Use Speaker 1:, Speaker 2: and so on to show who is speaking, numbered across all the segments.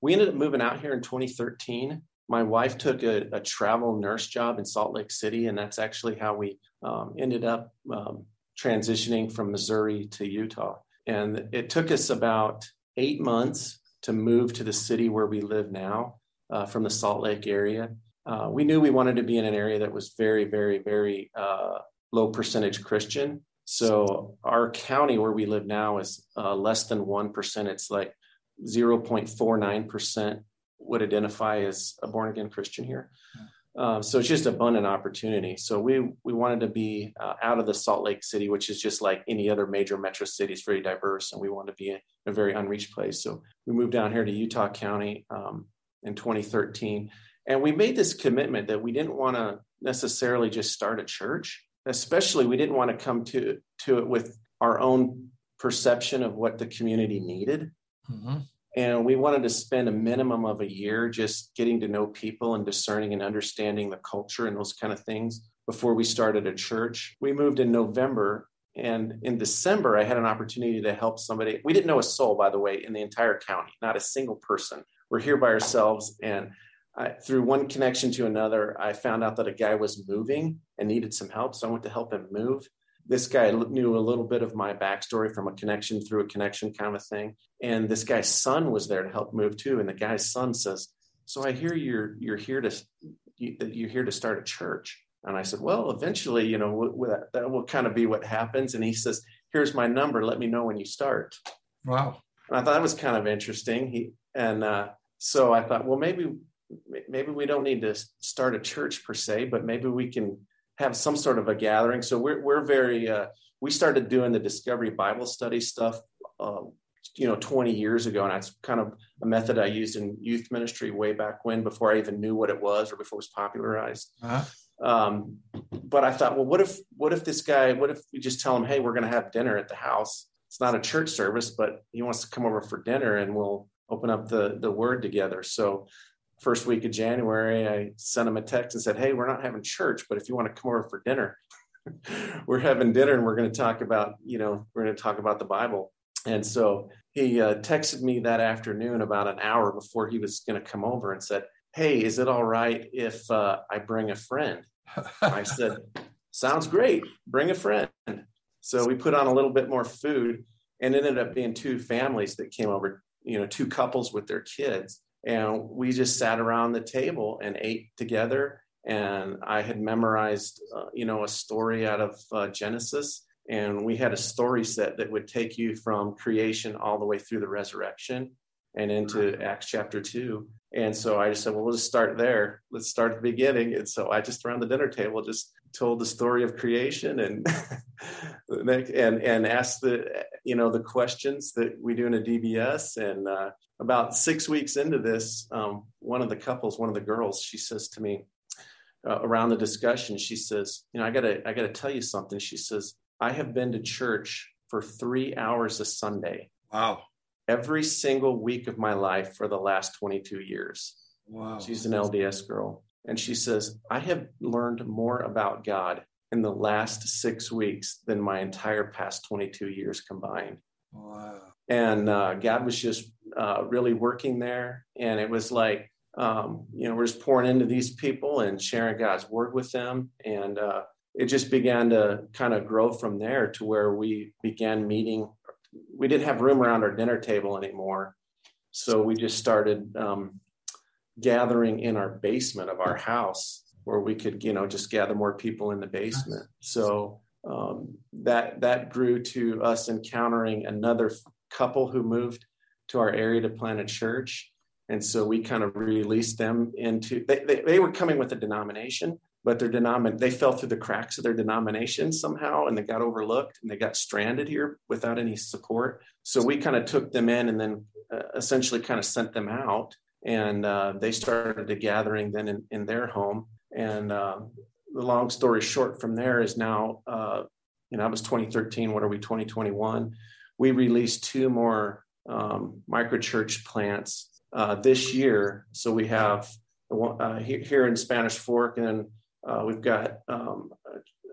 Speaker 1: We ended up moving out here in 2013. My wife took a, a travel nurse job in Salt Lake City, and that's actually how we um, ended up um, transitioning from Missouri to Utah. And it took us about eight months to move to the city where we live now uh, from the Salt Lake area. Uh, we knew we wanted to be in an area that was very, very, very uh, low percentage Christian. So our county where we live now is uh, less than 1%. It's like 0.49% would identify as a born again Christian here. Uh, so it's just abundant opportunity. So we we wanted to be uh, out of the Salt Lake City, which is just like any other major metro city. It's very diverse, and we wanted to be in a very unreached place. So we moved down here to Utah County um, in 2013, and we made this commitment that we didn't want to necessarily just start a church. Especially, we didn't want to come to to it with our own perception of what the community needed. Mm-hmm. And we wanted to spend a minimum of a year just getting to know people and discerning and understanding the culture and those kind of things before we started a church. We moved in November. And in December, I had an opportunity to help somebody. We didn't know a soul, by the way, in the entire county, not a single person. We're here by ourselves. And I, through one connection to another, I found out that a guy was moving and needed some help. So I went to help him move this guy knew a little bit of my backstory from a connection through a connection kind of thing. And this guy's son was there to help move too. And the guy's son says, "So I hear you're you're here to you're here to start a church." And I said, "Well, eventually, you know, that will kind of be what happens." And he says, "Here's my number. Let me know when you start."
Speaker 2: Wow.
Speaker 1: And I thought that was kind of interesting. He and uh, so I thought, well, maybe maybe we don't need to start a church per se, but maybe we can have some sort of a gathering. So we're we're very uh, we started doing the Discovery Bible Study stuff, um, you know, 20 years ago, and that's kind of a method I used in youth ministry way back when, before I even knew what it was or before it was popularized. Uh-huh. Um, but I thought, well, what if what if this guy? What if we just tell him, hey, we're going to have dinner at the house? It's not a church service, but he wants to come over for dinner, and we'll open up the the Word together. So first week of January, I sent him a text and said, Hey, we're not having church, but if you want to come over for dinner, we're having dinner and we're going to talk about, you know, we're going to talk about the Bible. And so he uh, texted me that afternoon about an hour before he was going to come over and said, Hey, is it all right if uh, I bring a friend? I said, Sounds great. Bring a friend. So we put on a little bit more food and ended up being two families that came over, you know, two couples with their kids and we just sat around the table and ate together. And i had memorized uh, you know a story out of uh, genesis. And we had a story set that would take you from creation all the way through the resurrection and into acts chapter 2 and so i just said well we'll just start there. Let's start at the beginning. And so i just around the dinner table just told the story of creation and and and asked the you know the questions that we do in a dbs and uh, about six weeks into this, um, one of the couples, one of the girls, she says to me uh, around the discussion, she says, "You know, I gotta, I gotta tell you something." She says, "I have been to church for three hours a Sunday.
Speaker 2: Wow!
Speaker 1: Every single week of my life for the last 22 years.
Speaker 2: Wow!
Speaker 1: She's an LDS girl, and she says, I have learned more about God." In the last six weeks, than my entire past 22 years combined.
Speaker 2: Wow
Speaker 1: and uh, God was just uh, really working there. And it was like, um, you know, we're just pouring into these people and sharing God's word with them. And uh, it just began to kind of grow from there to where we began meeting. We didn't have room around our dinner table anymore. So we just started um, gathering in our basement of our house where we could, you know, just gather more people in the basement. So um, that that grew to us encountering another couple who moved to our area to plant a church. And so we kind of released them into, they, they, they were coming with a denomination, but their denomin they fell through the cracks of their denomination somehow and they got overlooked and they got stranded here without any support so we kind of took them in and then uh, essentially kind of sent them out and uh, they started a gathering then in, in their home and uh, the long story short from there is now uh, you know that was 2013 what are we 2021 we released two more um, microchurch plants uh, this year so we have uh, here in spanish fork and uh, we've got um,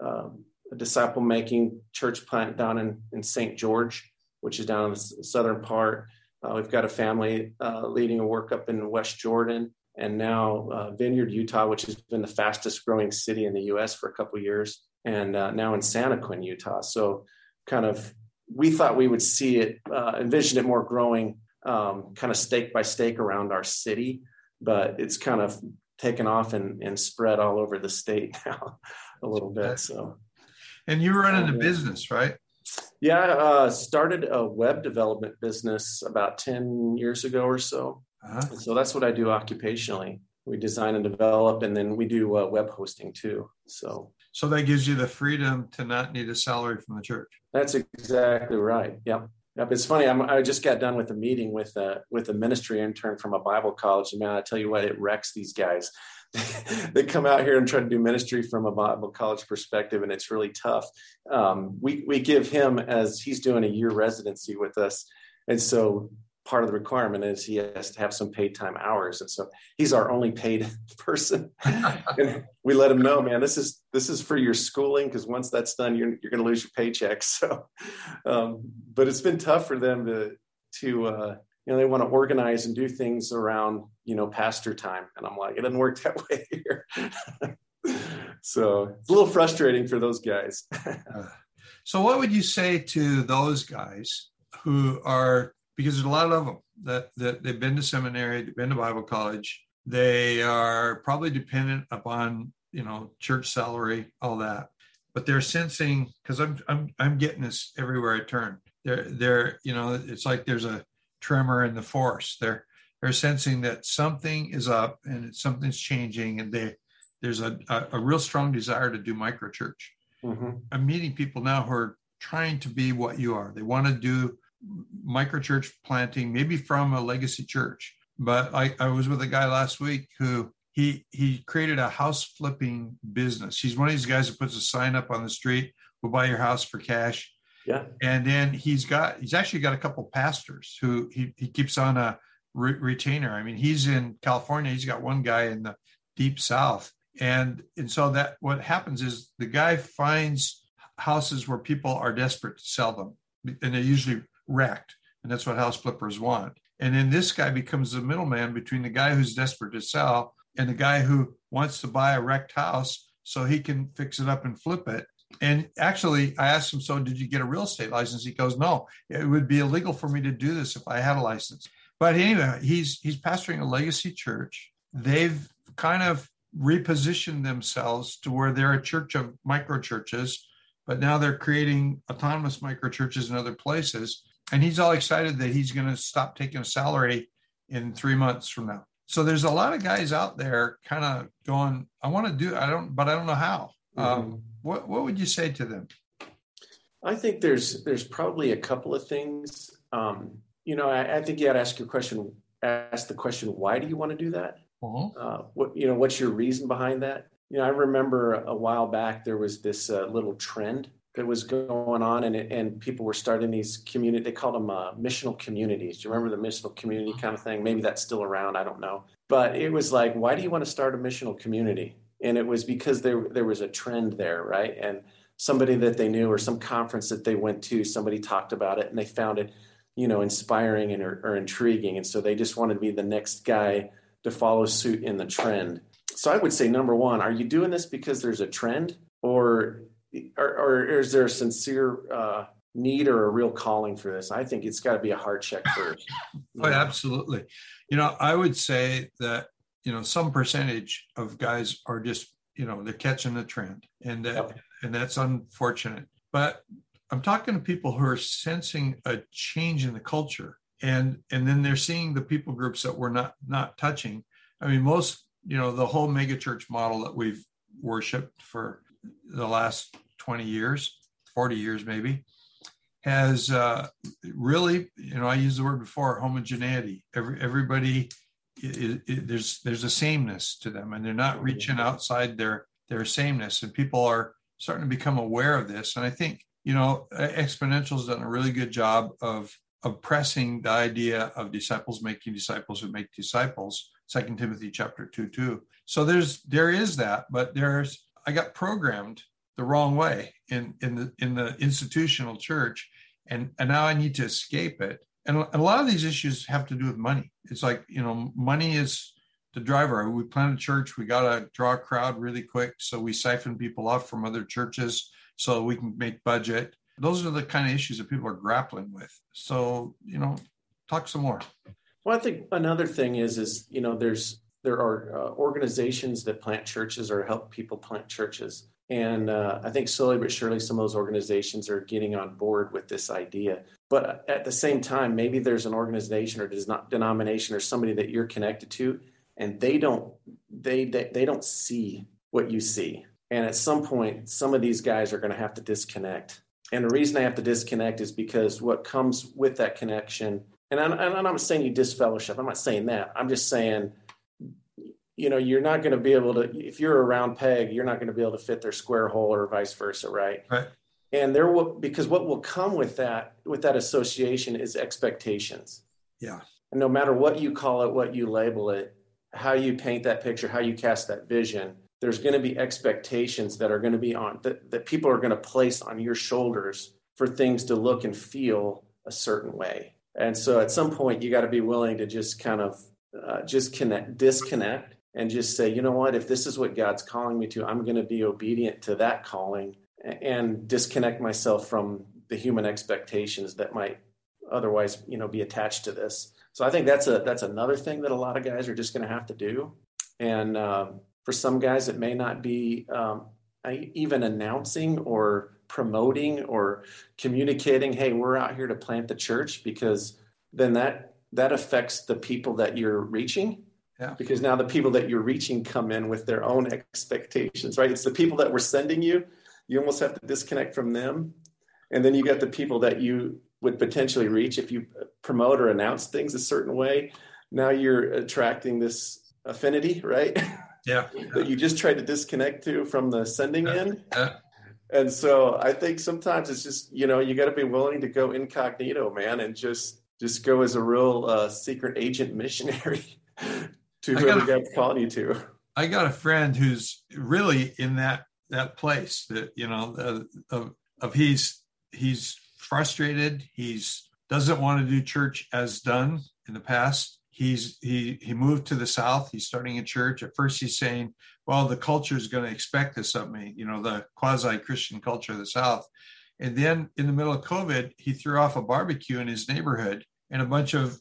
Speaker 1: a, a disciple making church plant down in, in St. George, which is down in the southern part. Uh, we've got a family uh, leading a work up in West Jordan, and now uh, Vineyard, Utah, which has been the fastest growing city in the U.S. for a couple years, and uh, now in Santaquin, Utah. So, kind of, we thought we would see it, uh, envision it more growing, um, kind of stake by stake around our city, but it's kind of taken off and, and spread all over the state now a little bit. So,
Speaker 2: and you are running a business, right?
Speaker 1: Yeah, uh, started a web development business about 10 years ago or so. Uh-huh. So that's what I do occupationally. We design and develop, and then we do uh, web hosting too. So,
Speaker 2: so that gives you the freedom to not need a salary from the church.
Speaker 1: That's exactly right. Yep. Yep, it's funny. I'm, i just got done with a meeting with a with a ministry intern from a Bible college, and man, I tell you what, it wrecks these guys. they come out here and try to do ministry from a Bible college perspective, and it's really tough. Um, we we give him as he's doing a year residency with us, and so part of the requirement is he has to have some paid time hours. And so he's our only paid person. And we let him know man this is this is for your schooling because once that's done you're, you're going to lose your paycheck. So um, but it's been tough for them to to uh, you know they want to organize and do things around you know pastor time. And i'm like it doesn't work that way here. So it's a little frustrating for those guys.
Speaker 2: So what would you say to those guys who are because there's a lot of them that, that they've been to seminary, they've been to Bible college, they are probably dependent upon you know church salary, all that. But they're sensing because I'm I'm I'm getting this everywhere I turn. They're they're you know it's like there's a tremor in the force. They're they're sensing that something is up and something's changing, and they there's a, a, a real strong desire to do micro church. Mm-hmm. I'm meeting people now who are trying to be what you are. They want to do microchurch planting, maybe from a legacy church. But I, I was with a guy last week who he he created a house flipping business. He's one of these guys who puts a sign up on the street, we'll buy your house for cash.
Speaker 1: Yeah.
Speaker 2: And then he's got he's actually got a couple pastors who he, he keeps on a re- retainer. I mean, he's in California, he's got one guy in the deep south. And and so that what happens is the guy finds houses where people are desperate to sell them. And they're usually wrecked. And that's what house flippers want. And then this guy becomes the middleman between the guy who's desperate to sell and the guy who wants to buy a wrecked house so he can fix it up and flip it. And actually, I asked him, So did you get a real estate license? He goes, No, it would be illegal for me to do this if I had a license. But anyway, he's he's pastoring a legacy church. They've kind of repositioned themselves to where they're a church of micro churches, but now they're creating autonomous micro churches in other places and he's all excited that he's going to stop taking a salary in three months from now. So there's a lot of guys out there kind of going, I want to do, I don't, but I don't know how. Mm-hmm. Um, what what would you say to them?
Speaker 1: I think there's there's probably a couple of things. Um, you know, I, I, think you got to ask your question. Ask the question, why do you want to do that? Uh-huh. Uh, what you know, what's your reason behind that? You know, I remember a while back there was this uh, little trend that was going on, and and people were starting these community. They called them uh, missional communities. Do you remember the missional community kind of thing? Maybe that's still around. I don't know. But it was like, why do you want to start a missional community? And it was because there there was a trend there, right? And somebody that they knew or some conference that they went to, somebody talked about it, and they found it, you know, inspiring and or, or intriguing, and so they just wanted to be the next guy to follow suit in the trend. So I would say number one, are you doing this because there's a trend, or or, or is there a sincere uh, need or a real calling for this? I think it's got to be a heart check first.
Speaker 2: oh, absolutely. You know, I would say that you know some percentage of guys are just you know they're catching the trend, and that and that's unfortunate. But I'm talking to people who are sensing a change in the culture, and and then they're seeing the people groups that we're not not touching. I mean, most you know the whole megachurch model that we've worshiped for the last 20 years, 40 years maybe, has uh, really, you know, I used the word before, homogeneity. Every, everybody, it, it, there's there's a sameness to them, and they're not reaching outside their their sameness. And people are starting to become aware of this. And I think, you know, Exponential's done a really good job of of pressing the idea of disciples making disciples who make disciples. Second Timothy chapter two two. So there's there is that, but there's I got programmed the wrong way in in the in the institutional church and and now i need to escape it. And a lot of these issues have to do with money. It's like you know money is the driver. We plan a church we got to draw a crowd really quick so we siphon people off from other churches so we can make budget. Those are the kind of issues that people are grappling with. So you know talk some more.
Speaker 1: Well i think another thing is is you know there's there are uh, organizations that plant churches or help people plant churches and uh, I think slowly but surely, some of those organizations are getting on board with this idea. But at the same time, maybe there's an organization or not, denomination or somebody that you're connected to, and they don't they they, they don't see what you see. And at some point, some of these guys are going to have to disconnect. And the reason I have to disconnect is because what comes with that connection, and I'm, I'm not saying you disfellowship. I'm not saying that. I'm just saying you know, you're not going to be able to, if you're a round peg, you're not going to be able to fit their square hole or vice versa, right?
Speaker 2: Right.
Speaker 1: And there will, because what will come with that, with that association is expectations.
Speaker 2: Yeah.
Speaker 1: And no matter what you call it, what you label it, how you paint that picture, how you cast that vision, there's going to be expectations that are going to be on, that, that people are going to place on your shoulders for things to look and feel a certain way. And so at some point, you got to be willing to just kind of uh, just connect, disconnect and just say, you know what, if this is what God's calling me to, I'm going to be obedient to that calling and disconnect myself from the human expectations that might otherwise, you know, be attached to this. So I think that's a that's another thing that a lot of guys are just going to have to do. And um, for some guys, it may not be um, even announcing or promoting or communicating, "Hey, we're out here to plant the church," because then that that affects the people that you're reaching
Speaker 2: yeah.
Speaker 1: Because now the people that you're reaching come in with their own expectations, right? It's the people that we're sending you. You almost have to disconnect from them. And then you got the people that you would potentially reach if you promote or announce things a certain way. Now you're attracting this affinity, right?
Speaker 2: Yeah.
Speaker 1: that you just tried to disconnect to from the sending
Speaker 2: yeah.
Speaker 1: end.
Speaker 2: Yeah.
Speaker 1: And so I think sometimes it's just, you know, you got to be willing to go incognito, man, and just just go as a real uh, secret agent missionary to whoever you to.
Speaker 2: I got a friend who's really in that that place that you know uh, of of he's he's frustrated. He's doesn't want to do church as done in the past. He's he he moved to the south. He's starting a church. At first, he's saying, "Well, the culture is going to expect this of me." You know, the quasi Christian culture of the south. And then in the middle of COVID, he threw off a barbecue in his neighborhood, and a bunch of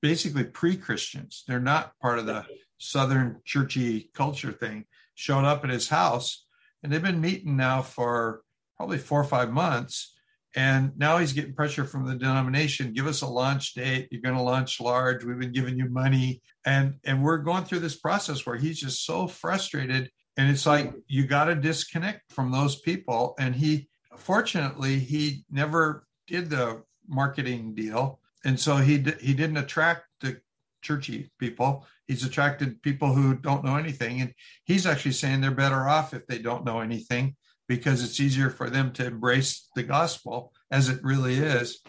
Speaker 2: basically pre-Christians. They're not part of the Southern churchy culture thing. Showed up at his house, and they've been meeting now for probably four or five months. And now he's getting pressure from the denomination. Give us a launch date. You're going to launch large. We've been giving you money, and and we're going through this process where he's just so frustrated. And it's like mm-hmm. you got to disconnect from those people. And he, fortunately, he never did the marketing deal and so he he didn't attract the churchy people. He's attracted people who don't know anything, and he's actually saying they're better off if they don't know anything because it's easier for them to embrace the gospel as it really is.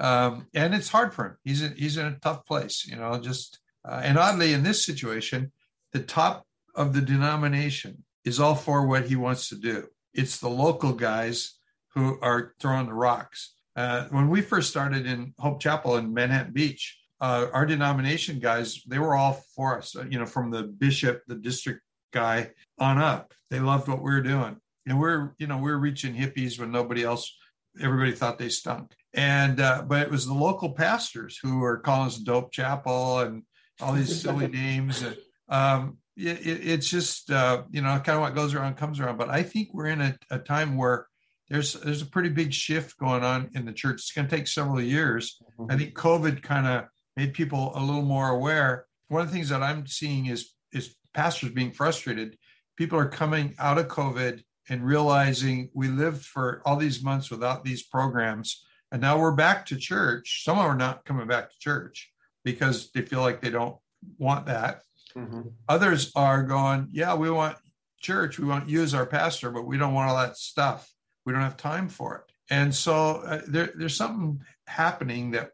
Speaker 2: Um, and it's hard for him. He's in, he's in a tough place, you know. Just uh, and oddly, in this situation, the top of the denomination is all for what he wants to do. It's the local guys who are throwing the rocks. Uh, when we first started in Hope Chapel in Manhattan Beach, uh, our denomination guys, they were all for us, uh, you know, from the bishop, the district guy on up. They loved what we were doing. And we're, you know, we we're reaching hippies when nobody else, everybody thought they stunk. And, uh, but it was the local pastors who were calling us Dope Chapel and all these silly names. And, um, it, it, it's just, uh, you know, kind of what goes around comes around. But I think we're in a, a time where there's there's a pretty big shift going on in the church. It's going to take several years. Mm-hmm. I think COVID kind of made people a little more aware. One of the things that I'm seeing is is pastors being frustrated people are coming out of COVID and realizing we lived for all these months without these programs. And now we're back to church. Some are not coming back to church because they feel like they don't want that. Mm-hmm. Others are going, yeah, we want church. We want you as our pastor, but we don't want all that stuff. We don't have time for it. And so uh, there, there's something happening that,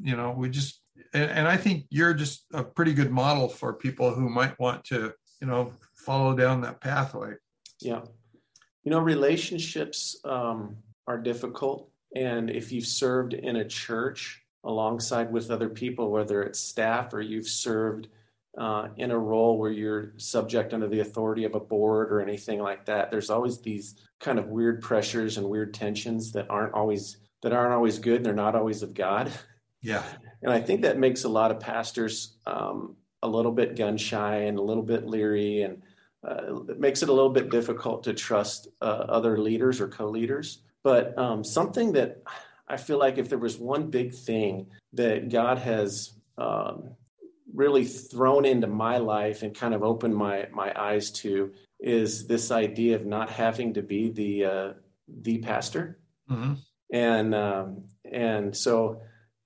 Speaker 2: you know, we just, and, and I think you're just a pretty good model for people who might want to, you know, follow down that pathway.
Speaker 1: Yeah. You know, relationships um, are difficult. And if you've served in a church alongside with other people, whether it's staff or you've served uh, in a role where you're subject under the authority of a board or anything like that, there's always these kind of weird pressures and weird tensions that aren't always that aren't always good. And they're not always of God.
Speaker 2: Yeah.
Speaker 1: And I think that makes a lot of pastors um, a little bit gun shy and a little bit leery, and uh, it makes it a little bit difficult to trust uh, other leaders or co-leaders. But um, something that I feel like if there was one big thing that God has um, really thrown into my life and kind of opened my my eyes to is this idea of not having to be the uh, the pastor, mm-hmm. and um, and so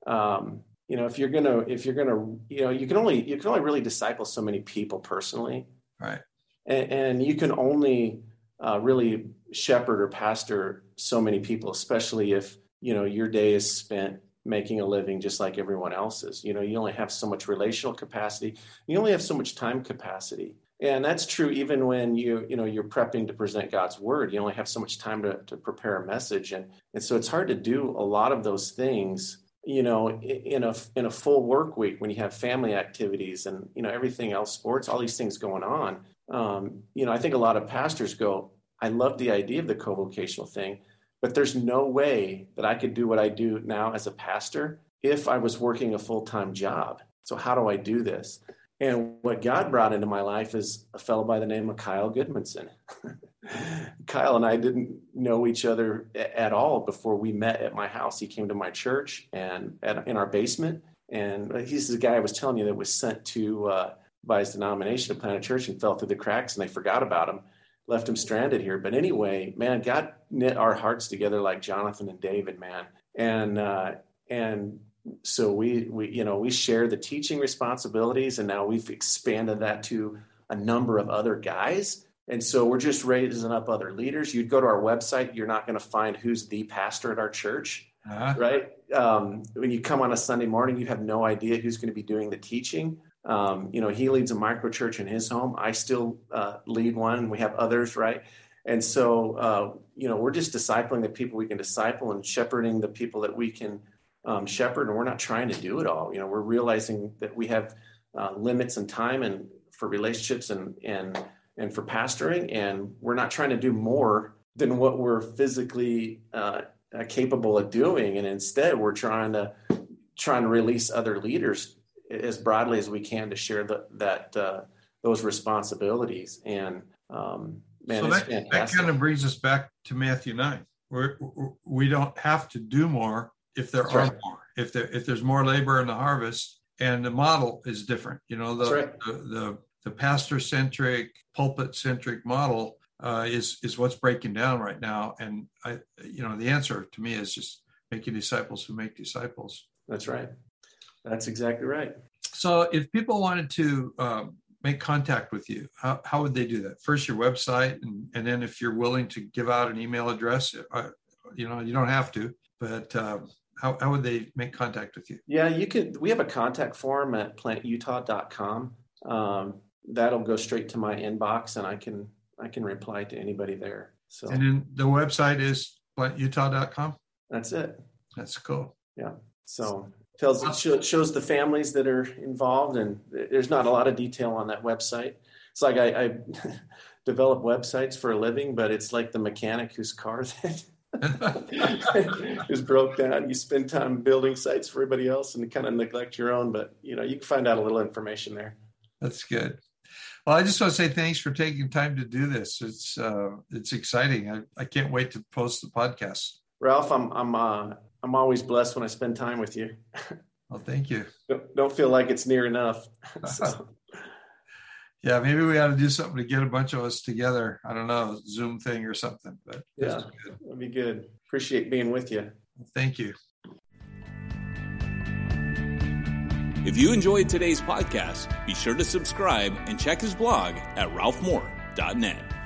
Speaker 1: um, you know if you're gonna if you're gonna you know you can only you can only really disciple so many people personally,
Speaker 2: right?
Speaker 1: And, and you can only uh, really shepherd or pastor so many people, especially if you know your day is spent making a living just like everyone else's. You know, you only have so much relational capacity. You only have so much time capacity. And that's true even when you, you know, you're prepping to present God's word. You only have so much time to, to prepare a message. And, and so it's hard to do a lot of those things, you know, in a in a full work week when you have family activities and, you know, everything else, sports, all these things going on. Um, you know, I think a lot of pastors go, I love the idea of the co-vocational thing, but there's no way that I could do what I do now as a pastor if I was working a full time job. So, how do I do this? And what God brought into my life is a fellow by the name of Kyle Goodmanson. Kyle and I didn't know each other at all before we met at my house. He came to my church and at, in our basement. And he's the guy I was telling you that was sent to uh, by his denomination to plant a church and fell through the cracks and they forgot about him left him stranded here. But anyway, man, God knit our hearts together like Jonathan and David, man. And uh, and so we we you know we share the teaching responsibilities, and now we've expanded that to a number of other guys. And so we're just raising up other leaders. You'd go to our website, you're not going to find who's the pastor at our church, uh-huh. right? Um, when you come on a Sunday morning, you have no idea who's going to be doing the teaching. Um, you know, he leads a micro church in his home. I still uh, lead one. We have others, right? And so, uh, you know, we're just discipling the people we can disciple and shepherding the people that we can um, shepherd. And we're not trying to do it all. You know, we're realizing that we have uh, limits and time and for relationships and and and for pastoring, and we're not trying to do more than what we're physically uh, capable of doing. And instead, we're trying to trying to release other leaders as broadly as we can to share the, that uh, those responsibilities. And um, man, so
Speaker 2: that, that kind of brings us back to Matthew nine. We're, we don't have to do more if there That's are right. more. If there if there's more labor in the harvest, and the model is different. You know, the right. the, the, the pastor centric, pulpit centric model uh, is is what's breaking down right now. And I, you know, the answer to me is just making disciples who make disciples.
Speaker 1: That's right. That's exactly right.
Speaker 2: So, if people wanted to um, make contact with you, how, how would they do that? First, your website, and, and then if you're willing to give out an email address, uh, you know, you don't have to, but um, how, how would they make contact with you?
Speaker 1: Yeah, you could. We have a contact form at plantutah.com. Um, that'll go straight to my inbox, and I can I can reply to anybody there. So,
Speaker 2: and then the website is plantutah.com.
Speaker 1: That's it.
Speaker 2: That's cool.
Speaker 1: Yeah. So tells it shows the families that are involved and there's not a lot of detail on that website it's like i, I develop websites for a living but it's like the mechanic whose car is broke down you spend time building sites for everybody else and kind of neglect your own but you know you can find out a little information there
Speaker 2: that's good well i just want to say thanks for taking time to do this it's uh it's exciting i, I can't wait to post the podcast
Speaker 1: ralph i'm i'm uh I'm always blessed when I spend time with you.
Speaker 2: Well, thank you.
Speaker 1: Don't, don't feel like it's near enough. so.
Speaker 2: Yeah, maybe we ought to do something to get a bunch of us together. I don't know, Zoom thing or something. But
Speaker 1: yeah, that'd be good. Appreciate being with you.
Speaker 2: Thank you.
Speaker 3: If you enjoyed today's podcast, be sure to subscribe and check his blog at ralphmoore.net.